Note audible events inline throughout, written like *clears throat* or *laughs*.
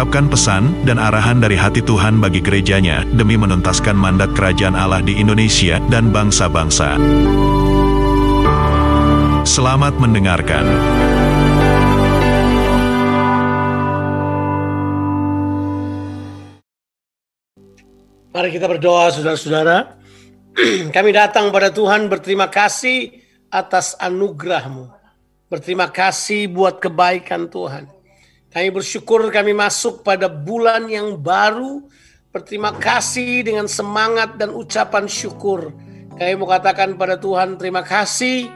mengungkapkan pesan dan arahan dari hati Tuhan bagi gerejanya demi menuntaskan mandat kerajaan Allah di Indonesia dan bangsa-bangsa. Selamat mendengarkan. Mari kita berdoa saudara-saudara. *clears throat* Kami datang pada Tuhan berterima kasih atas anugerahmu. Berterima kasih buat kebaikan Tuhan. Kami bersyukur kami masuk pada bulan yang baru. Berterima kasih dengan semangat dan ucapan syukur. Kami mau katakan pada Tuhan terima kasih.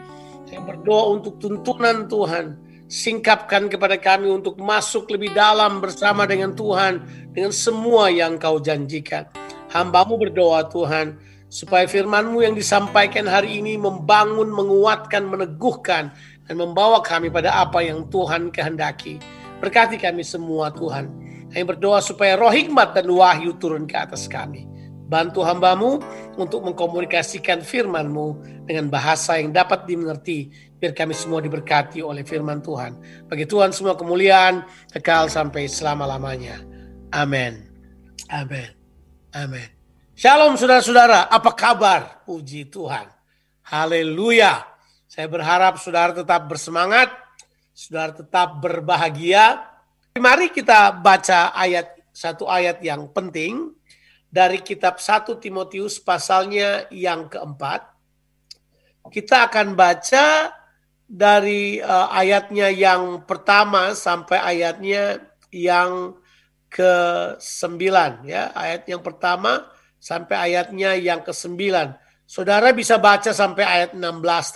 Kami berdoa untuk tuntunan Tuhan. Singkapkan kepada kami untuk masuk lebih dalam bersama dengan Tuhan. Dengan semua yang kau janjikan. Hambamu berdoa Tuhan. Supaya firmanmu yang disampaikan hari ini membangun, menguatkan, meneguhkan. Dan membawa kami pada apa yang Tuhan kehendaki. Berkati kami semua Tuhan. Kami berdoa supaya roh hikmat dan wahyu turun ke atas kami. Bantu hambamu untuk mengkomunikasikan firmanmu dengan bahasa yang dapat dimengerti. Biar kami semua diberkati oleh firman Tuhan. Bagi Tuhan semua kemuliaan kekal sampai selama-lamanya. Amin. Amin. Amin. Shalom saudara-saudara, apa kabar? Puji Tuhan. Haleluya. Saya berharap saudara tetap bersemangat, saudara tetap berbahagia. Mari kita baca ayat satu ayat yang penting dari kitab 1 Timotius pasalnya yang keempat. Kita akan baca dari uh, ayatnya yang pertama sampai ayatnya yang ke-9 ya. Ayat yang pertama sampai ayatnya yang ke-9. Saudara bisa baca sampai ayat 16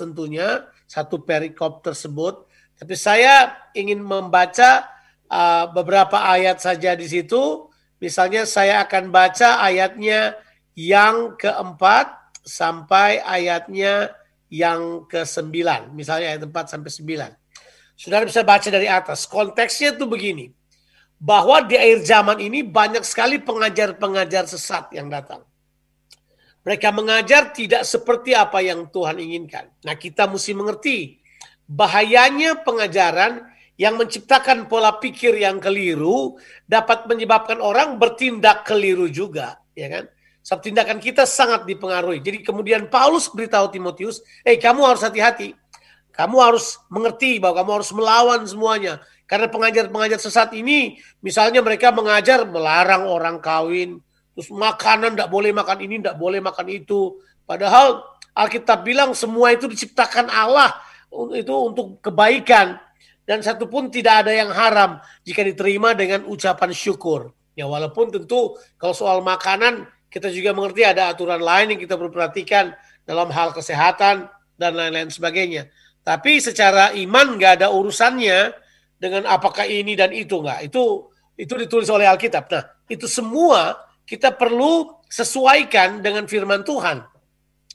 tentunya, satu perikop tersebut. Tapi saya ingin membaca uh, beberapa ayat saja di situ. Misalnya saya akan baca ayatnya yang keempat sampai ayatnya yang ke-9. Misalnya ayat 4 sampai 9. Saudara bisa baca dari atas. Konteksnya tuh begini. Bahwa di akhir zaman ini banyak sekali pengajar-pengajar sesat yang datang. Mereka mengajar tidak seperti apa yang Tuhan inginkan. Nah kita mesti mengerti bahayanya pengajaran yang menciptakan pola pikir yang keliru dapat menyebabkan orang bertindak keliru juga, ya kan? Sebab tindakan kita sangat dipengaruhi. Jadi kemudian Paulus beritahu Timotius, "Eh, hey, kamu harus hati-hati. Kamu harus mengerti bahwa kamu harus melawan semuanya. Karena pengajar-pengajar sesat ini, misalnya mereka mengajar melarang orang kawin, terus makanan tidak boleh makan ini, tidak boleh makan itu. Padahal Alkitab bilang semua itu diciptakan Allah itu untuk kebaikan dan satu pun tidak ada yang haram jika diterima dengan ucapan syukur. Ya walaupun tentu kalau soal makanan kita juga mengerti ada aturan lain yang kita perlu perhatikan dalam hal kesehatan dan lain-lain sebagainya. Tapi secara iman nggak ada urusannya dengan apakah ini dan itu nggak. Itu itu ditulis oleh Alkitab. Nah itu semua kita perlu sesuaikan dengan firman Tuhan.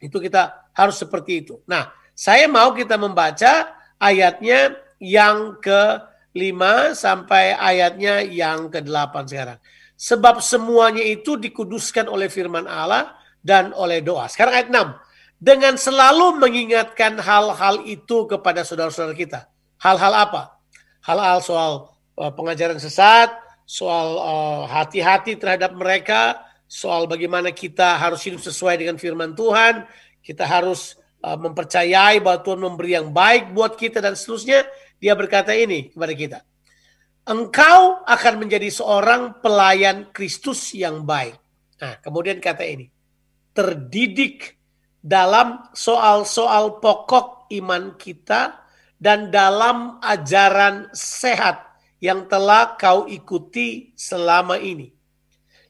Itu kita harus seperti itu. Nah saya mau kita membaca ayatnya yang ke-5 sampai ayatnya yang ke-8 sekarang. Sebab semuanya itu dikuduskan oleh firman Allah dan oleh doa. Sekarang ayat 6. Dengan selalu mengingatkan hal-hal itu kepada saudara-saudara kita. Hal-hal apa? Hal-hal soal uh, pengajaran sesat, soal uh, hati-hati uh, terhadap mereka, soal bagaimana kita harus hidup sesuai dengan firman Tuhan, kita harus uh, mempercayai bahwa Tuhan memberi yang baik buat kita dan seterusnya dia berkata ini kepada kita. Engkau akan menjadi seorang pelayan Kristus yang baik. Nah, kemudian kata ini. Terdidik dalam soal-soal pokok iman kita dan dalam ajaran sehat yang telah kau ikuti selama ini.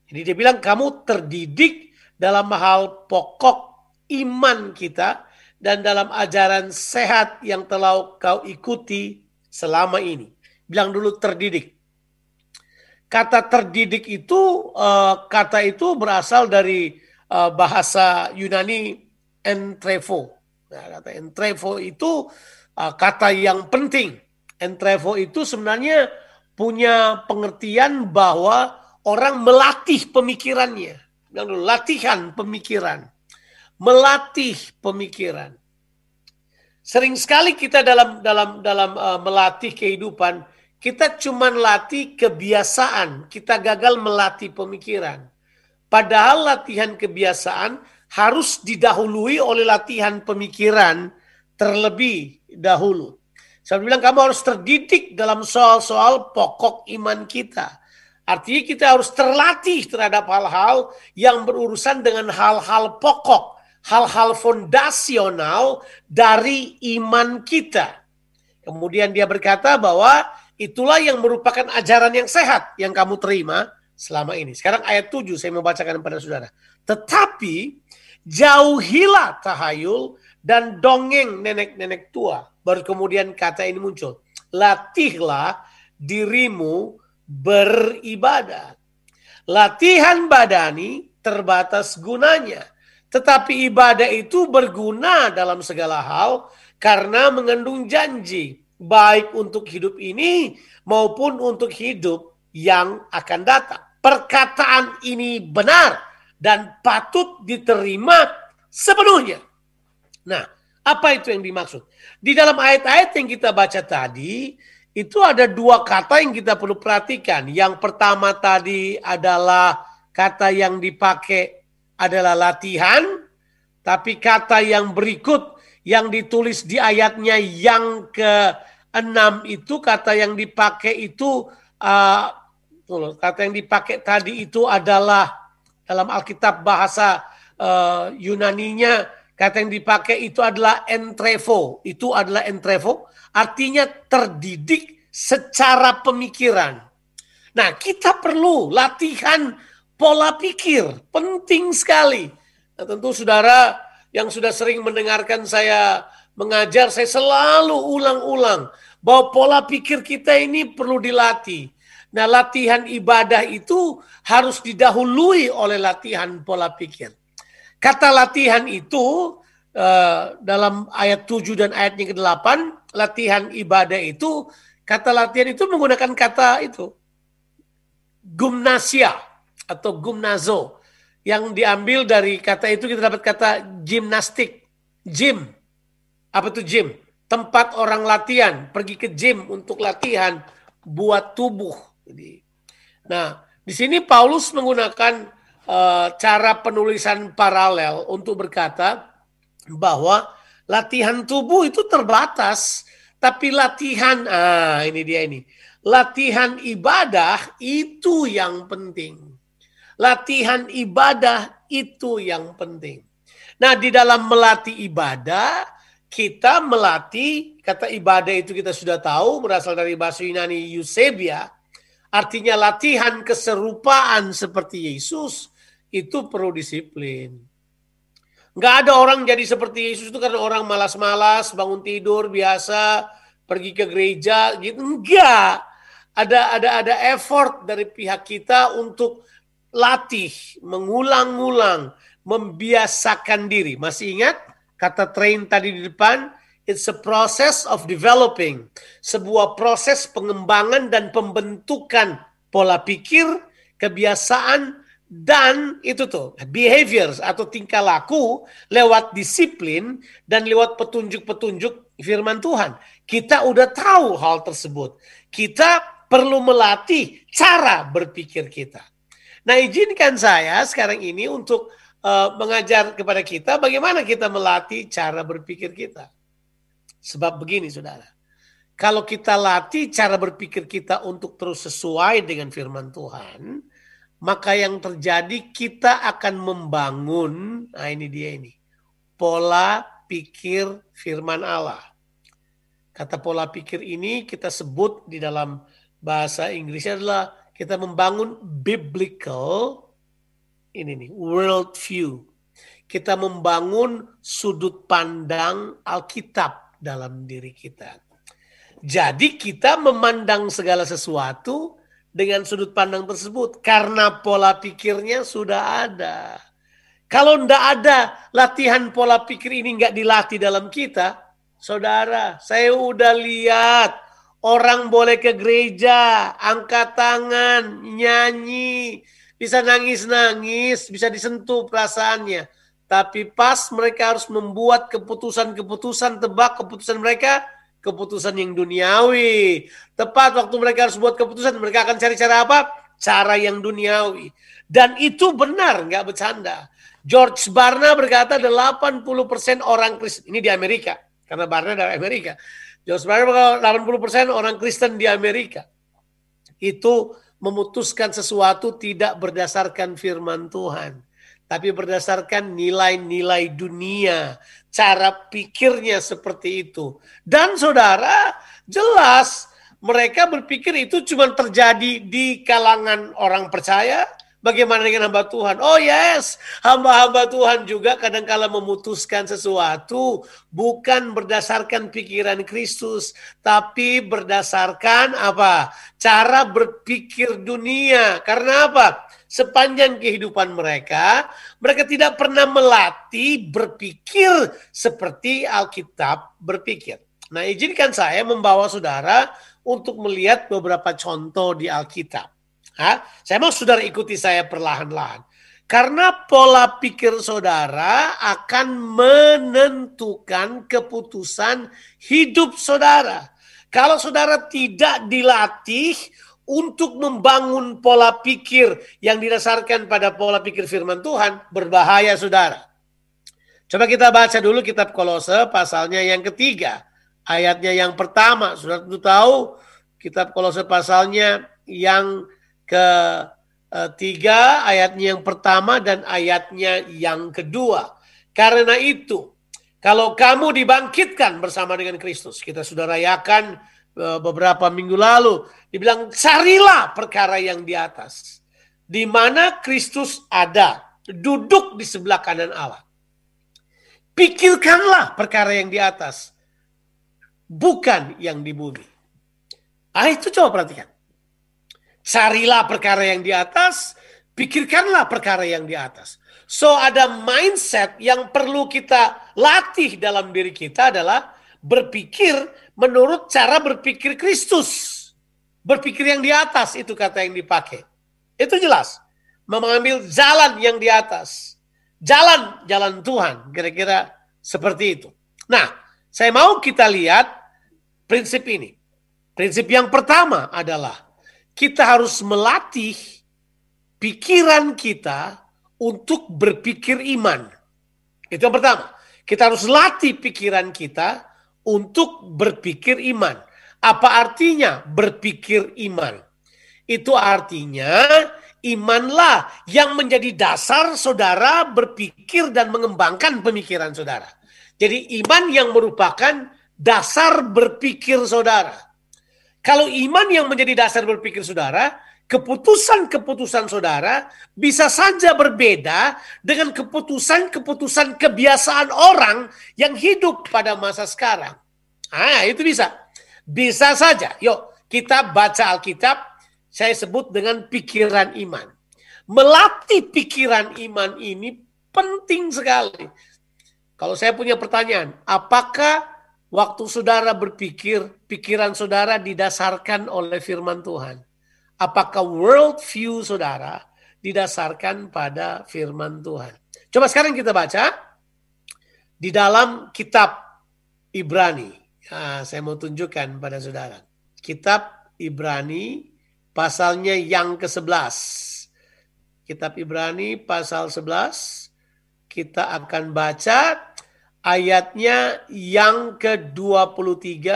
Jadi dia bilang kamu terdidik dalam hal pokok iman kita dan dalam ajaran sehat yang telah kau ikuti selama ini. Bilang dulu terdidik. Kata terdidik itu uh, kata itu berasal dari uh, bahasa Yunani entrevo. Nah, kata entrevo itu uh, kata yang penting. Entrevo itu sebenarnya punya pengertian bahwa orang melatih pemikirannya. Latihan pemikiran. Melatih pemikiran. Sering sekali kita dalam dalam dalam uh, melatih kehidupan, kita cuma latih kebiasaan, kita gagal melatih pemikiran. Padahal latihan kebiasaan harus didahului oleh latihan pemikiran terlebih dahulu. Saya bilang kamu harus terdidik dalam soal-soal pokok iman kita. Artinya kita harus terlatih terhadap hal-hal yang berurusan dengan hal-hal pokok, hal-hal fondasional dari iman kita. Kemudian dia berkata bahwa itulah yang merupakan ajaran yang sehat yang kamu terima selama ini. Sekarang ayat 7 saya membacakan kepada saudara. Tetapi jauhilah tahayul dan dongeng nenek-nenek tua Baru kemudian kata ini muncul. Latihlah dirimu beribadah. Latihan badani terbatas gunanya. Tetapi ibadah itu berguna dalam segala hal karena mengandung janji. Baik untuk hidup ini maupun untuk hidup yang akan datang. Perkataan ini benar dan patut diterima sepenuhnya. Nah, apa itu yang dimaksud? Di dalam ayat-ayat yang kita baca tadi, itu ada dua kata yang kita perlu perhatikan. Yang pertama tadi adalah kata yang dipakai adalah latihan, tapi kata yang berikut yang ditulis di ayatnya yang ke-6 itu kata yang dipakai itu uh, kata yang dipakai tadi itu adalah dalam Alkitab bahasa uh, Yunaninya Kata yang dipakai itu adalah entrevo. Itu adalah entrevo. Artinya terdidik secara pemikiran. Nah kita perlu latihan pola pikir. Penting sekali. Nah, tentu saudara yang sudah sering mendengarkan saya mengajar, saya selalu ulang-ulang bahwa pola pikir kita ini perlu dilatih. Nah, latihan ibadah itu harus didahului oleh latihan pola pikir. Kata latihan itu uh, dalam ayat 7 dan ayat yang ke-8, latihan ibadah itu, kata latihan itu menggunakan kata itu. Gumnasia atau gumnazo. Yang diambil dari kata itu kita dapat kata gimnastik. Gym. Apa itu gym? Tempat orang latihan. Pergi ke gym untuk latihan buat tubuh. Nah, di sini Paulus menggunakan uh, cara penulisan paralel untuk berkata bahwa latihan tubuh itu terbatas, tapi latihan ah ini dia ini. Latihan ibadah itu yang penting. Latihan ibadah itu yang penting. Nah, di dalam melatih ibadah, kita melatih kata ibadah itu kita sudah tahu berasal dari bahasa Yunani Eusebia, artinya latihan keserupaan seperti Yesus itu perlu disiplin. Nggak ada orang jadi seperti Yesus itu karena orang malas-malas, bangun tidur biasa, pergi ke gereja gitu. Enggak. Ada ada ada effort dari pihak kita untuk latih, mengulang-ulang, membiasakan diri. Masih ingat kata train tadi di depan? It's a process of developing. Sebuah proses pengembangan dan pembentukan pola pikir, kebiasaan, dan itu tuh behaviors atau tingkah laku lewat disiplin dan lewat petunjuk-petunjuk firman Tuhan. Kita udah tahu hal tersebut. Kita perlu melatih cara berpikir kita. Nah, izinkan saya sekarang ini untuk uh, mengajar kepada kita bagaimana kita melatih cara berpikir kita. Sebab begini, Saudara. Kalau kita latih cara berpikir kita untuk terus sesuai dengan firman Tuhan, maka yang terjadi kita akan membangun, nah ini dia ini, pola pikir firman Allah. Kata pola pikir ini kita sebut di dalam bahasa Inggrisnya adalah kita membangun biblical ini nih world view. Kita membangun sudut pandang Alkitab dalam diri kita. Jadi kita memandang segala sesuatu dengan sudut pandang tersebut karena pola pikirnya sudah ada. Kalau ndak ada latihan pola pikir ini nggak dilatih dalam kita, saudara, saya udah lihat orang boleh ke gereja, angkat tangan, nyanyi, bisa nangis-nangis, bisa disentuh perasaannya. Tapi pas mereka harus membuat keputusan-keputusan, tebak keputusan mereka, keputusan yang duniawi. Tepat waktu mereka harus buat keputusan, mereka akan cari cara apa? Cara yang duniawi. Dan itu benar, nggak bercanda. George Barna berkata 80% orang Kristen, ini di Amerika, karena Barna dari Amerika. George Barna berkata 80% orang Kristen di Amerika itu memutuskan sesuatu tidak berdasarkan firman Tuhan, tapi berdasarkan nilai-nilai dunia, cara pikirnya seperti itu. Dan saudara, jelas mereka berpikir itu cuma terjadi di kalangan orang percaya, Bagaimana dengan hamba Tuhan? Oh yes, hamba-hamba Tuhan juga kadang-kala memutuskan sesuatu bukan berdasarkan pikiran Kristus, tapi berdasarkan apa? Cara berpikir dunia. Karena apa? Sepanjang kehidupan mereka, mereka tidak pernah melatih berpikir seperti Alkitab berpikir. Nah, izinkan saya membawa saudara untuk melihat beberapa contoh di Alkitab. Ha? Saya mau saudara ikuti saya perlahan-lahan. Karena pola pikir saudara akan menentukan keputusan hidup saudara. Kalau saudara tidak dilatih untuk membangun pola pikir yang didasarkan pada pola pikir firman Tuhan, berbahaya saudara. Coba kita baca dulu kitab Kolose pasalnya yang ketiga. Ayatnya yang pertama, saudara tentu tahu kitab Kolose pasalnya yang ketiga, ayatnya yang pertama dan ayatnya yang kedua. Karena itu, kalau kamu dibangkitkan bersama dengan Kristus, kita sudah rayakan e, beberapa minggu lalu, dibilang carilah perkara yang di atas. Di mana Kristus ada, duduk di sebelah kanan Allah. Pikirkanlah perkara yang di atas, bukan yang di bumi. Ah itu coba perhatikan. Carilah perkara yang di atas, pikirkanlah perkara yang di atas. So ada mindset yang perlu kita latih dalam diri kita adalah berpikir menurut cara berpikir Kristus. Berpikir yang di atas itu kata yang dipakai. Itu jelas. Mengambil jalan yang di atas. Jalan, jalan Tuhan. Kira-kira seperti itu. Nah, saya mau kita lihat prinsip ini. Prinsip yang pertama adalah kita harus melatih pikiran kita untuk berpikir iman. Itu yang pertama. Kita harus latih pikiran kita untuk berpikir iman. Apa artinya berpikir iman? Itu artinya imanlah yang menjadi dasar saudara berpikir dan mengembangkan pemikiran saudara. Jadi iman yang merupakan dasar berpikir saudara. Kalau iman yang menjadi dasar berpikir saudara, keputusan-keputusan saudara bisa saja berbeda dengan keputusan-keputusan kebiasaan orang yang hidup pada masa sekarang. Ah, itu bisa. Bisa saja. Yuk, kita baca Alkitab, saya sebut dengan pikiran iman. Melatih pikiran iman ini penting sekali. Kalau saya punya pertanyaan, apakah Waktu saudara berpikir, pikiran saudara didasarkan oleh firman Tuhan. Apakah world view saudara didasarkan pada firman Tuhan? Coba sekarang kita baca di dalam kitab Ibrani. Nah, saya mau tunjukkan pada saudara. Kitab Ibrani pasalnya yang ke-11. Kitab Ibrani pasal 11 kita akan baca ayatnya yang ke-23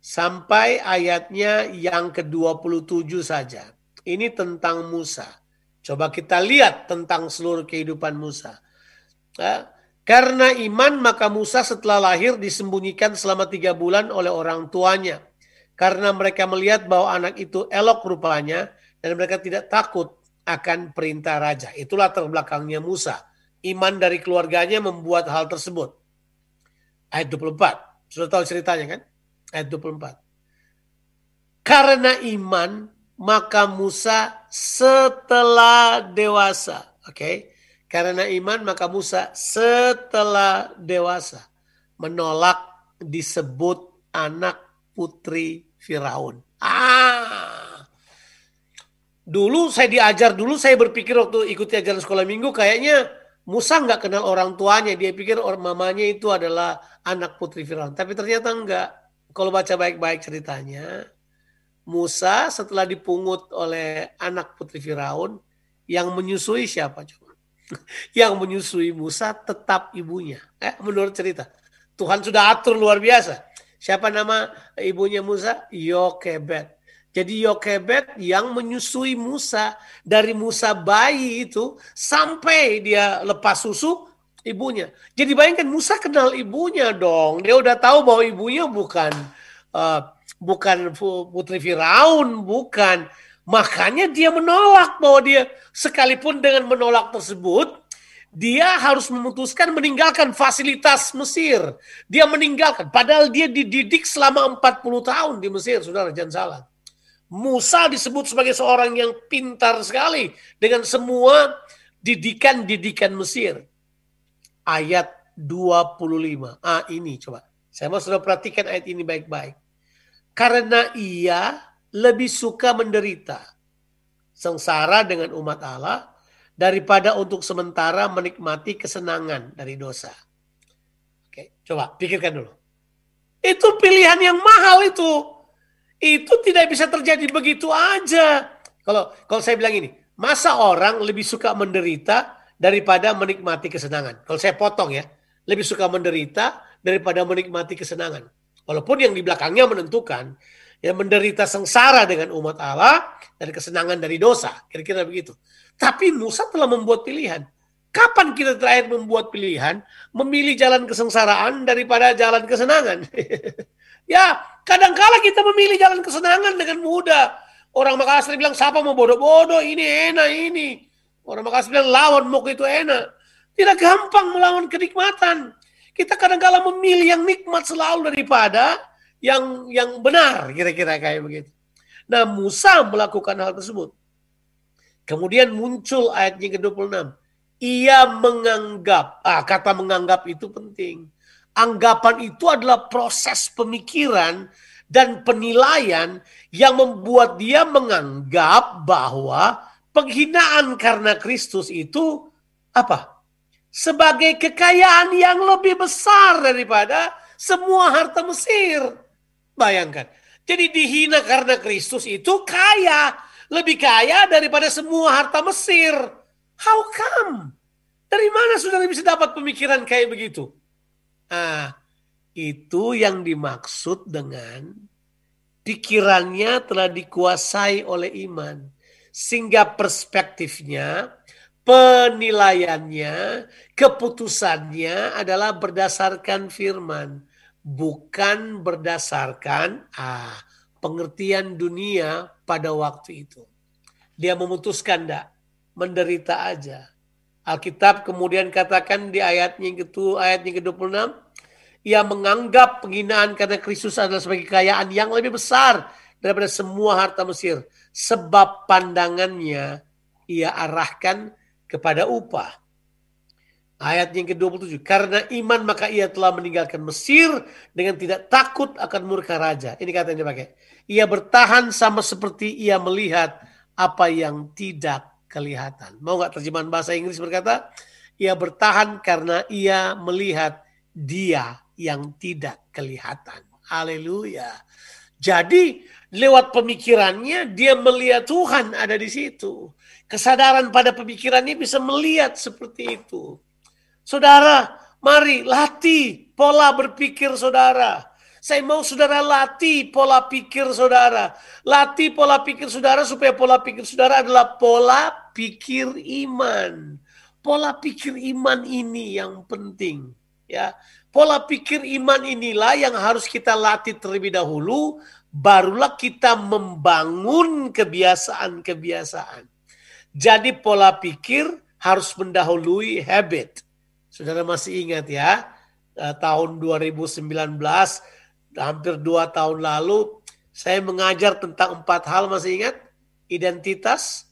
sampai ayatnya yang ke-27 saja. Ini tentang Musa. Coba kita lihat tentang seluruh kehidupan Musa. Ya, karena iman maka Musa setelah lahir disembunyikan selama tiga bulan oleh orang tuanya. Karena mereka melihat bahwa anak itu elok rupanya dan mereka tidak takut akan perintah raja. Itulah terbelakangnya Musa. Iman dari keluarganya membuat hal tersebut ayat 24. Sudah tahu ceritanya kan? Ayat 24. Karena iman maka Musa setelah dewasa, oke? Okay? Karena iman maka Musa setelah dewasa menolak disebut anak putri Firaun. Ah. Dulu saya diajar dulu saya berpikir waktu ikuti ajaran sekolah minggu kayaknya Musa nggak kenal orang tuanya, dia pikir orang mamanya itu adalah anak putri Firaun. Tapi ternyata enggak. Kalau baca baik-baik ceritanya, Musa setelah dipungut oleh anak putri Firaun, yang menyusui siapa coba? *laughs* yang menyusui Musa tetap ibunya. Eh, menurut cerita. Tuhan sudah atur luar biasa. Siapa nama ibunya Musa? Yokebet. Jadi Yokebet yang menyusui Musa dari Musa bayi itu sampai dia lepas susu ibunya. Jadi bayangkan Musa kenal ibunya dong. Dia udah tahu bahwa ibunya bukan uh, bukan putri Firaun, bukan. Makanya dia menolak bahwa dia sekalipun dengan menolak tersebut dia harus memutuskan meninggalkan fasilitas Mesir. Dia meninggalkan padahal dia dididik selama 40 tahun di Mesir, Saudara, jangan salah. Musa disebut sebagai seorang yang pintar sekali dengan semua didikan-didikan Mesir. Ayat 25. Ah ini coba. Saya mau sudah perhatikan ayat ini baik-baik. Karena ia lebih suka menderita. Sengsara dengan umat Allah daripada untuk sementara menikmati kesenangan dari dosa. Oke, coba pikirkan dulu. Itu pilihan yang mahal itu. Itu tidak bisa terjadi begitu aja. Kalau kalau saya bilang ini, masa orang lebih suka menderita daripada menikmati kesenangan? Kalau saya potong ya, lebih suka menderita daripada menikmati kesenangan. Walaupun yang di belakangnya menentukan yang menderita sengsara dengan umat Allah dan kesenangan dari dosa, kira-kira begitu. Tapi Musa telah membuat pilihan. Kapan kita terakhir membuat pilihan memilih jalan kesengsaraan daripada jalan kesenangan? *laughs* Ya, kadangkala kita memilih jalan kesenangan dengan mudah. Orang Makassar bilang, siapa mau bodoh-bodoh, ini enak ini. Orang Makassar bilang, lawan mau itu enak. Tidak gampang melawan kenikmatan. Kita kadangkala memilih yang nikmat selalu daripada yang yang benar, kira-kira kayak begitu. Nah, Musa melakukan hal tersebut. Kemudian muncul ayat yang ke-26. Ia menganggap, ah kata menganggap itu penting anggapan itu adalah proses pemikiran dan penilaian yang membuat dia menganggap bahwa penghinaan karena Kristus itu apa? Sebagai kekayaan yang lebih besar daripada semua harta Mesir. Bayangkan. Jadi dihina karena Kristus itu kaya. Lebih kaya daripada semua harta Mesir. How come? Dari mana saudara bisa dapat pemikiran kayak begitu? Ah, itu yang dimaksud dengan pikirannya telah dikuasai oleh iman. Sehingga perspektifnya, penilaiannya, keputusannya adalah berdasarkan firman. Bukan berdasarkan ah, pengertian dunia pada waktu itu. Dia memutuskan tidak menderita aja Alkitab kemudian katakan di ayatnya yang ke ayat yang ke-26, ia menganggap penghinaan karena Kristus adalah sebagai kekayaan yang lebih besar daripada semua harta Mesir. Sebab pandangannya ia arahkan kepada upah. Ayat yang ke-27. Karena iman maka ia telah meninggalkan Mesir dengan tidak takut akan murka raja. Ini katanya pakai. Ia bertahan sama seperti ia melihat apa yang tidak kelihatan. Mau nggak terjemahan bahasa Inggris berkata, ia bertahan karena ia melihat dia yang tidak kelihatan. Haleluya. Jadi lewat pemikirannya dia melihat Tuhan ada di situ. Kesadaran pada pemikirannya bisa melihat seperti itu. Saudara, mari latih pola berpikir saudara. Saya mau saudara latih pola pikir saudara. Latih pola pikir saudara supaya pola pikir saudara adalah pola pikir iman. Pola pikir iman ini yang penting. Ya, pola pikir iman inilah yang harus kita latih terlebih dahulu, barulah kita membangun kebiasaan-kebiasaan. Jadi pola pikir harus mendahului habit. Saudara masih ingat ya, eh, tahun 2019 hampir dua tahun lalu saya mengajar tentang empat hal masih ingat? Identitas,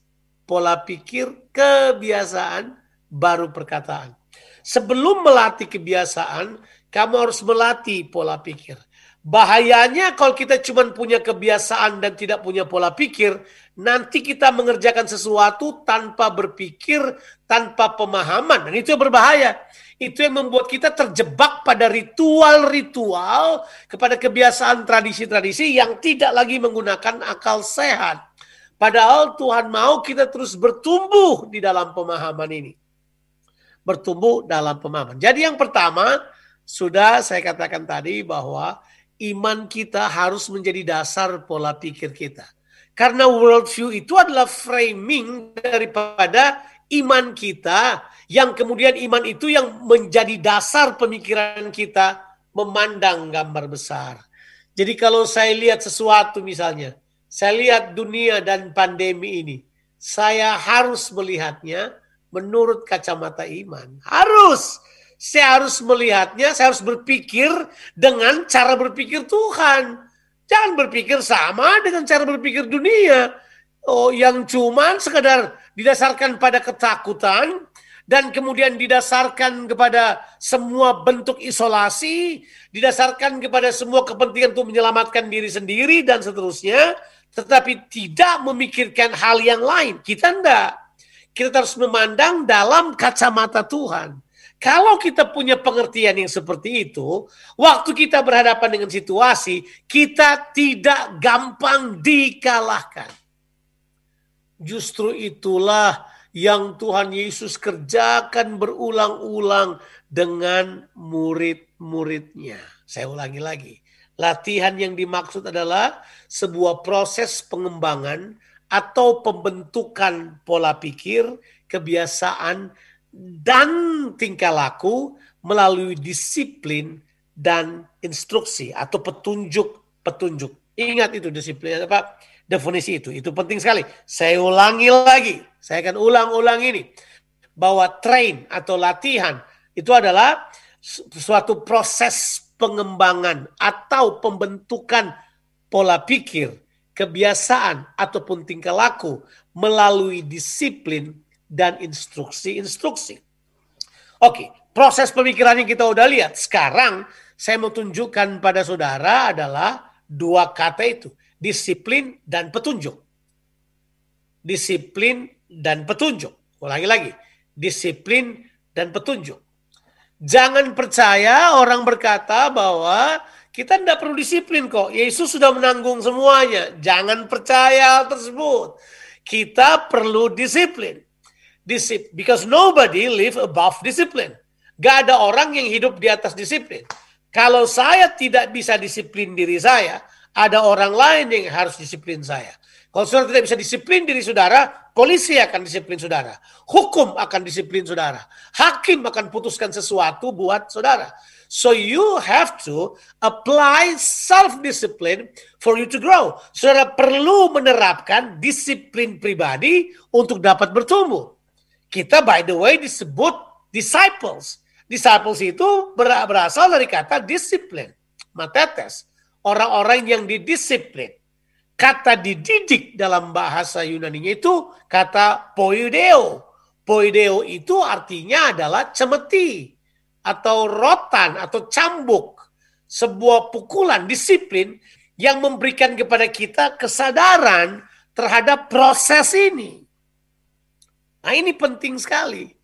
pola pikir, kebiasaan, baru perkataan. Sebelum melatih kebiasaan, kamu harus melatih pola pikir. Bahayanya kalau kita cuma punya kebiasaan dan tidak punya pola pikir, nanti kita mengerjakan sesuatu tanpa berpikir, tanpa pemahaman. Dan itu berbahaya. Itu yang membuat kita terjebak pada ritual-ritual, kepada kebiasaan tradisi-tradisi yang tidak lagi menggunakan akal sehat. Padahal Tuhan mau kita terus bertumbuh di dalam pemahaman ini. Bertumbuh dalam pemahaman. Jadi yang pertama, sudah saya katakan tadi bahwa iman kita harus menjadi dasar pola pikir kita. Karena worldview itu adalah framing daripada iman kita yang kemudian iman itu yang menjadi dasar pemikiran kita memandang gambar besar. Jadi kalau saya lihat sesuatu misalnya, saya lihat dunia dan pandemi ini, saya harus melihatnya menurut kacamata iman. Harus saya harus melihatnya, saya harus berpikir dengan cara berpikir Tuhan. Jangan berpikir sama dengan cara berpikir dunia. Oh, yang cuman sekedar didasarkan pada ketakutan dan kemudian didasarkan kepada semua bentuk isolasi, didasarkan kepada semua kepentingan untuk menyelamatkan diri sendiri dan seterusnya, tetapi tidak memikirkan hal yang lain. Kita enggak. Kita harus memandang dalam kacamata Tuhan. Kalau kita punya pengertian yang seperti itu, waktu kita berhadapan dengan situasi, kita tidak gampang dikalahkan. Justru itulah yang Tuhan Yesus kerjakan berulang-ulang dengan murid-muridnya. Saya ulangi lagi. Latihan yang dimaksud adalah sebuah proses pengembangan atau pembentukan pola pikir, kebiasaan, dan tingkah laku melalui disiplin dan instruksi atau petunjuk-petunjuk. Ingat itu disiplin apa? Definisi itu. Itu penting sekali. Saya ulangi lagi. Saya akan ulang-ulang ini. Bahwa train atau latihan itu adalah suatu proses pengembangan atau pembentukan pola pikir, kebiasaan ataupun tingkah laku melalui disiplin dan instruksi-instruksi. Oke, proses pemikiran yang kita udah lihat. Sekarang saya mau tunjukkan pada saudara adalah dua kata itu. Disiplin dan petunjuk. Disiplin dan petunjuk. Ulangi lagi. Disiplin dan petunjuk. Jangan percaya orang berkata bahwa kita tidak perlu disiplin kok. Yesus sudah menanggung semuanya. Jangan percaya hal tersebut. Kita perlu disiplin. Disip, because nobody live above discipline. Gak ada orang yang hidup di atas disiplin. Kalau saya tidak bisa disiplin diri saya, ada orang lain yang harus disiplin saya. Kalau saudara tidak bisa disiplin diri saudara, polisi akan disiplin saudara. Hukum akan disiplin saudara. Hakim akan putuskan sesuatu buat saudara. So you have to apply self-discipline for you to grow. Saudara perlu menerapkan disiplin pribadi untuk dapat bertumbuh. Kita by the way disebut disciples. Disciples itu berasal dari kata disiplin. Matetes. Orang-orang yang didisiplin. Kata dididik dalam bahasa Yunani itu kata poideo. Poideo itu artinya adalah cemeti atau rotan atau cambuk. Sebuah pukulan disiplin yang memberikan kepada kita kesadaran terhadap proses ini. Nah ini penting sekali.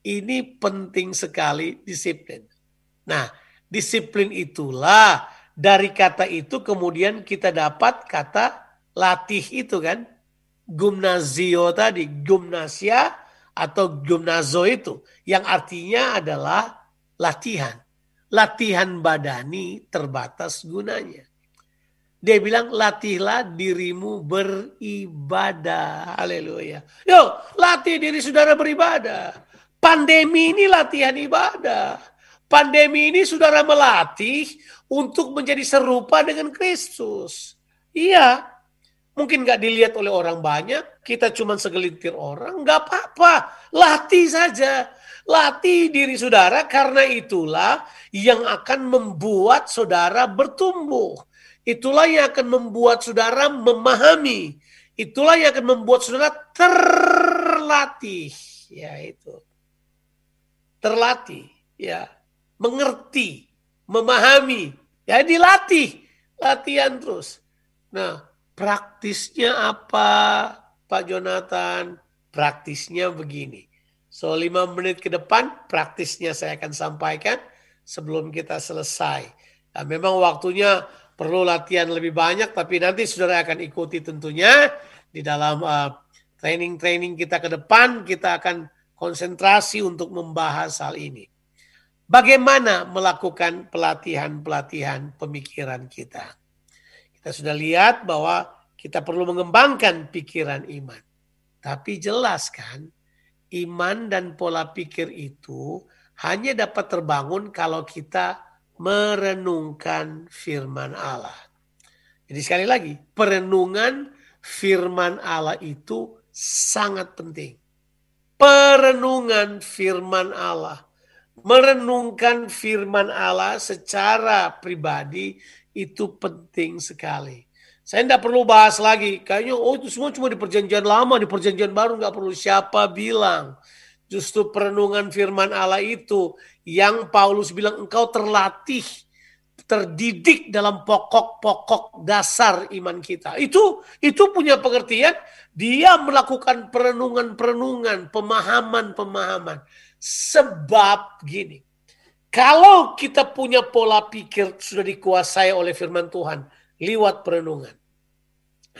Ini penting sekali disiplin. Nah disiplin itulah dari kata itu kemudian kita dapat kata latih itu kan. Gumnazio tadi, gumnasia atau gumnazo itu. Yang artinya adalah latihan. Latihan badani terbatas gunanya. Dia bilang latihlah dirimu beribadah. Haleluya. Yo, latih diri saudara beribadah. Pandemi ini latihan ibadah. Pandemi ini saudara melatih untuk menjadi serupa dengan Kristus. Iya, mungkin gak dilihat oleh orang banyak, kita cuma segelintir orang, gak apa-apa. Latih saja. Latih diri saudara karena itulah yang akan membuat saudara bertumbuh. Itulah yang akan membuat saudara memahami. Itulah yang akan membuat saudara terlatih. Ya itu. terlatih, ya, mengerti, memahami, ya dilatih, latihan terus. Nah, praktisnya apa, Pak Jonathan? Praktisnya begini. So, lima menit ke depan, praktisnya saya akan sampaikan sebelum kita selesai. Nah, memang waktunya perlu latihan lebih banyak, tapi nanti saudara akan ikuti tentunya di dalam uh, training-training kita ke depan, kita akan konsentrasi untuk membahas hal ini. Bagaimana melakukan pelatihan-pelatihan pemikiran kita? Kita sudah lihat bahwa kita perlu mengembangkan pikiran iman. Tapi jelas kan, iman dan pola pikir itu hanya dapat terbangun kalau kita merenungkan firman Allah. Jadi sekali lagi, perenungan firman Allah itu sangat penting perenungan firman Allah. Merenungkan firman Allah secara pribadi itu penting sekali. Saya tidak perlu bahas lagi. Kayaknya oh itu semua cuma di perjanjian lama, di perjanjian baru nggak perlu siapa bilang. Justru perenungan firman Allah itu yang Paulus bilang engkau terlatih, terdidik dalam pokok-pokok dasar iman kita. Itu itu punya pengertian dia melakukan perenungan-perenungan, pemahaman-pemahaman. Sebab gini, kalau kita punya pola pikir sudah dikuasai oleh firman Tuhan lewat perenungan.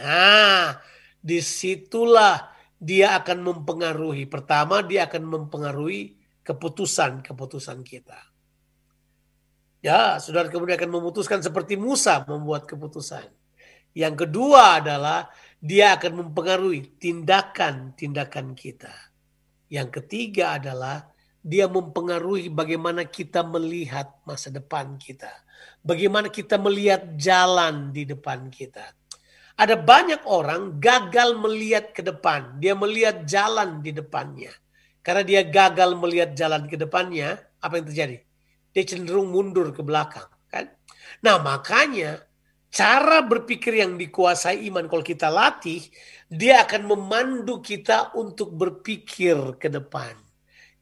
Nah, di situlah dia akan mempengaruhi. Pertama, dia akan mempengaruhi keputusan-keputusan kita. Ya, saudara kemudian akan memutuskan seperti Musa membuat keputusan. Yang kedua adalah dia akan mempengaruhi tindakan-tindakan kita. Yang ketiga adalah dia mempengaruhi bagaimana kita melihat masa depan kita. Bagaimana kita melihat jalan di depan kita. Ada banyak orang gagal melihat ke depan. Dia melihat jalan di depannya. Karena dia gagal melihat jalan ke depannya, apa yang terjadi? Dia cenderung mundur ke belakang. kan? Nah makanya cara berpikir yang dikuasai iman kalau kita latih, dia akan memandu kita untuk berpikir ke depan.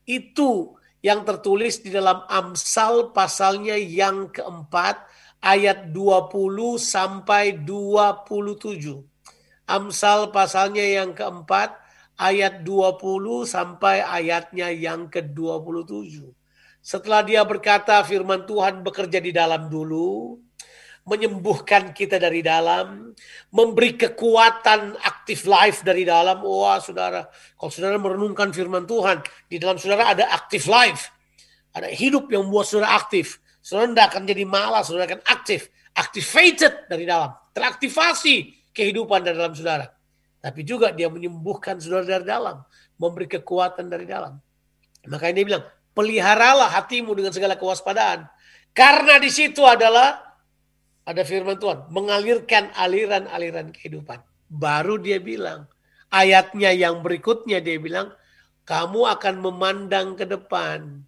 Itu yang tertulis di dalam Amsal pasalnya yang keempat ayat 20 sampai 27. Amsal pasalnya yang keempat ayat 20 sampai ayatnya yang ke-27. Setelah dia berkata firman Tuhan bekerja di dalam dulu, menyembuhkan kita dari dalam, memberi kekuatan aktif life dari dalam. Wah, saudara, kalau saudara merenungkan firman Tuhan, di dalam saudara ada aktif life, ada hidup yang membuat saudara aktif. Saudara tidak akan jadi malas, saudara akan aktif, activated dari dalam, teraktivasi kehidupan dari dalam saudara. Tapi juga dia menyembuhkan saudara dari dalam, memberi kekuatan dari dalam. Makanya dia bilang, peliharalah hatimu dengan segala kewaspadaan. Karena di situ adalah ada firman Tuhan, mengalirkan aliran-aliran kehidupan. Baru dia bilang, ayatnya yang berikutnya dia bilang, kamu akan memandang ke depan,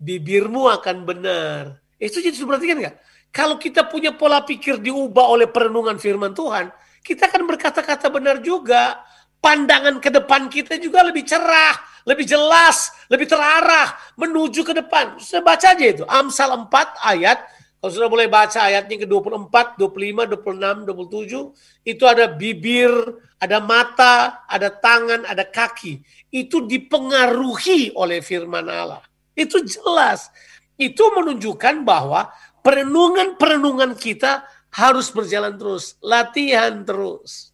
bibirmu akan benar. Itu jadi perhatikan nggak? Kalau kita punya pola pikir diubah oleh perenungan firman Tuhan, kita akan berkata-kata benar juga. Pandangan ke depan kita juga lebih cerah, lebih jelas, lebih terarah menuju ke depan. Sudah baca aja itu. Amsal 4 ayat kalau sudah mulai baca ayatnya ke-24, 25, 26, 27, itu ada bibir, ada mata, ada tangan, ada kaki. Itu dipengaruhi oleh firman Allah. Itu jelas. Itu menunjukkan bahwa perenungan-perenungan kita harus berjalan terus, latihan terus.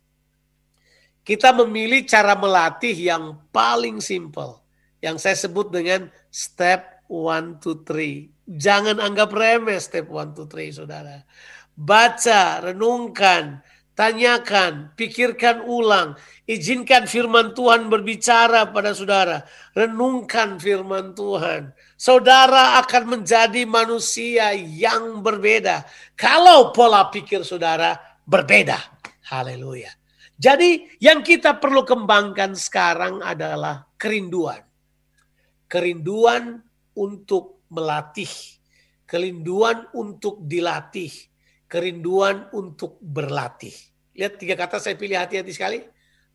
Kita memilih cara melatih yang paling simple, yang saya sebut dengan step one, two, three. Jangan anggap remeh step one, two, three, saudara. Baca, renungkan, tanyakan, pikirkan ulang. Izinkan firman Tuhan berbicara pada saudara. Renungkan firman Tuhan. Saudara akan menjadi manusia yang berbeda. Kalau pola pikir saudara berbeda. Haleluya. Jadi yang kita perlu kembangkan sekarang adalah kerinduan. Kerinduan untuk melatih, kerinduan untuk dilatih, kerinduan untuk berlatih. Lihat tiga kata saya pilih hati-hati sekali.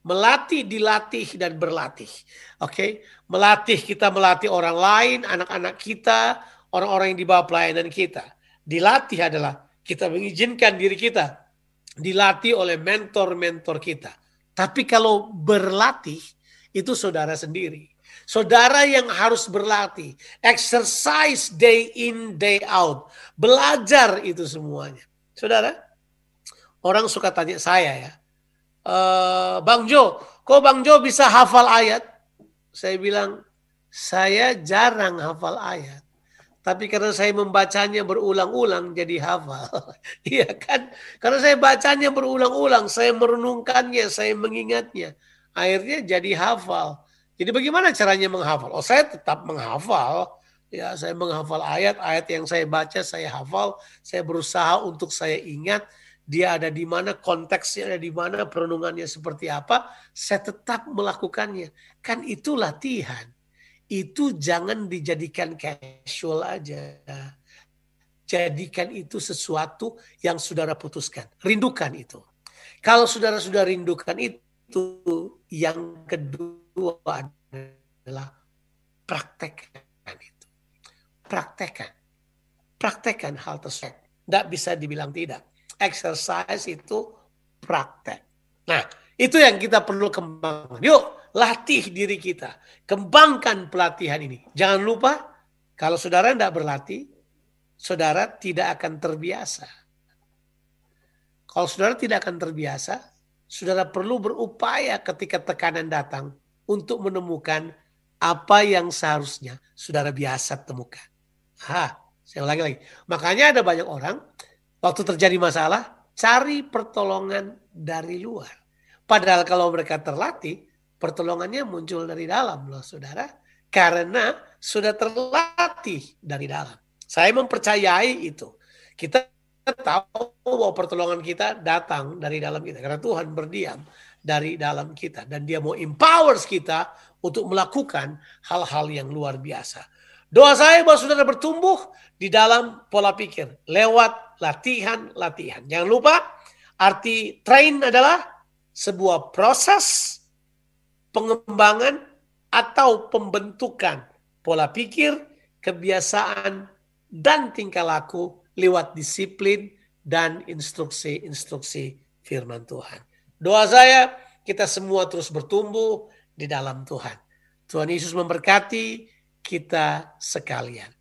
Melatih, dilatih, dan berlatih. Oke, okay? melatih kita melatih orang lain, anak-anak kita, orang-orang yang di bawah pelayanan kita. Dilatih adalah kita mengizinkan diri kita dilatih oleh mentor-mentor kita. Tapi kalau berlatih, itu saudara sendiri. Saudara yang harus berlatih, exercise day in day out, belajar itu semuanya. Saudara, orang suka tanya saya ya, e, Bang Jo, kok Bang Jo bisa hafal ayat? Saya bilang, saya jarang hafal ayat. Tapi karena saya membacanya berulang-ulang jadi hafal. *laughs* Iya kan? Karena saya bacanya berulang-ulang, saya merenungkannya, saya mengingatnya. Akhirnya jadi hafal. Jadi bagaimana caranya menghafal? Oh saya tetap menghafal. Ya saya menghafal ayat-ayat yang saya baca, saya hafal. Saya berusaha untuk saya ingat dia ada di mana, konteksnya ada di mana, perenungannya seperti apa. Saya tetap melakukannya. Kan itu latihan itu jangan dijadikan casual aja. Jadikan itu sesuatu yang saudara putuskan. Rindukan itu. Kalau saudara sudah rindukan itu, yang kedua adalah praktekkan itu. Praktekkan. Praktekkan hal tersebut. Tidak bisa dibilang tidak. Exercise itu praktek. Nah, itu yang kita perlu kembangkan. Yuk, latih diri kita. Kembangkan pelatihan ini. Jangan lupa, kalau saudara tidak berlatih, saudara tidak akan terbiasa. Kalau saudara tidak akan terbiasa, saudara perlu berupaya ketika tekanan datang untuk menemukan apa yang seharusnya saudara biasa temukan. Ha, saya ulangi lagi. Makanya ada banyak orang, waktu terjadi masalah, cari pertolongan dari luar. Padahal kalau mereka terlatih, pertolongannya muncul dari dalam loh saudara. Karena sudah terlatih dari dalam. Saya mempercayai itu. Kita tahu bahwa pertolongan kita datang dari dalam kita. Karena Tuhan berdiam dari dalam kita. Dan dia mau empowers kita untuk melakukan hal-hal yang luar biasa. Doa saya bahwa saudara bertumbuh di dalam pola pikir. Lewat latihan-latihan. Jangan lupa arti train adalah sebuah proses pengembangan atau pembentukan pola pikir, kebiasaan, dan tingkah laku lewat disiplin dan instruksi-instruksi firman Tuhan. Doa saya, kita semua terus bertumbuh di dalam Tuhan. Tuhan Yesus memberkati kita sekalian.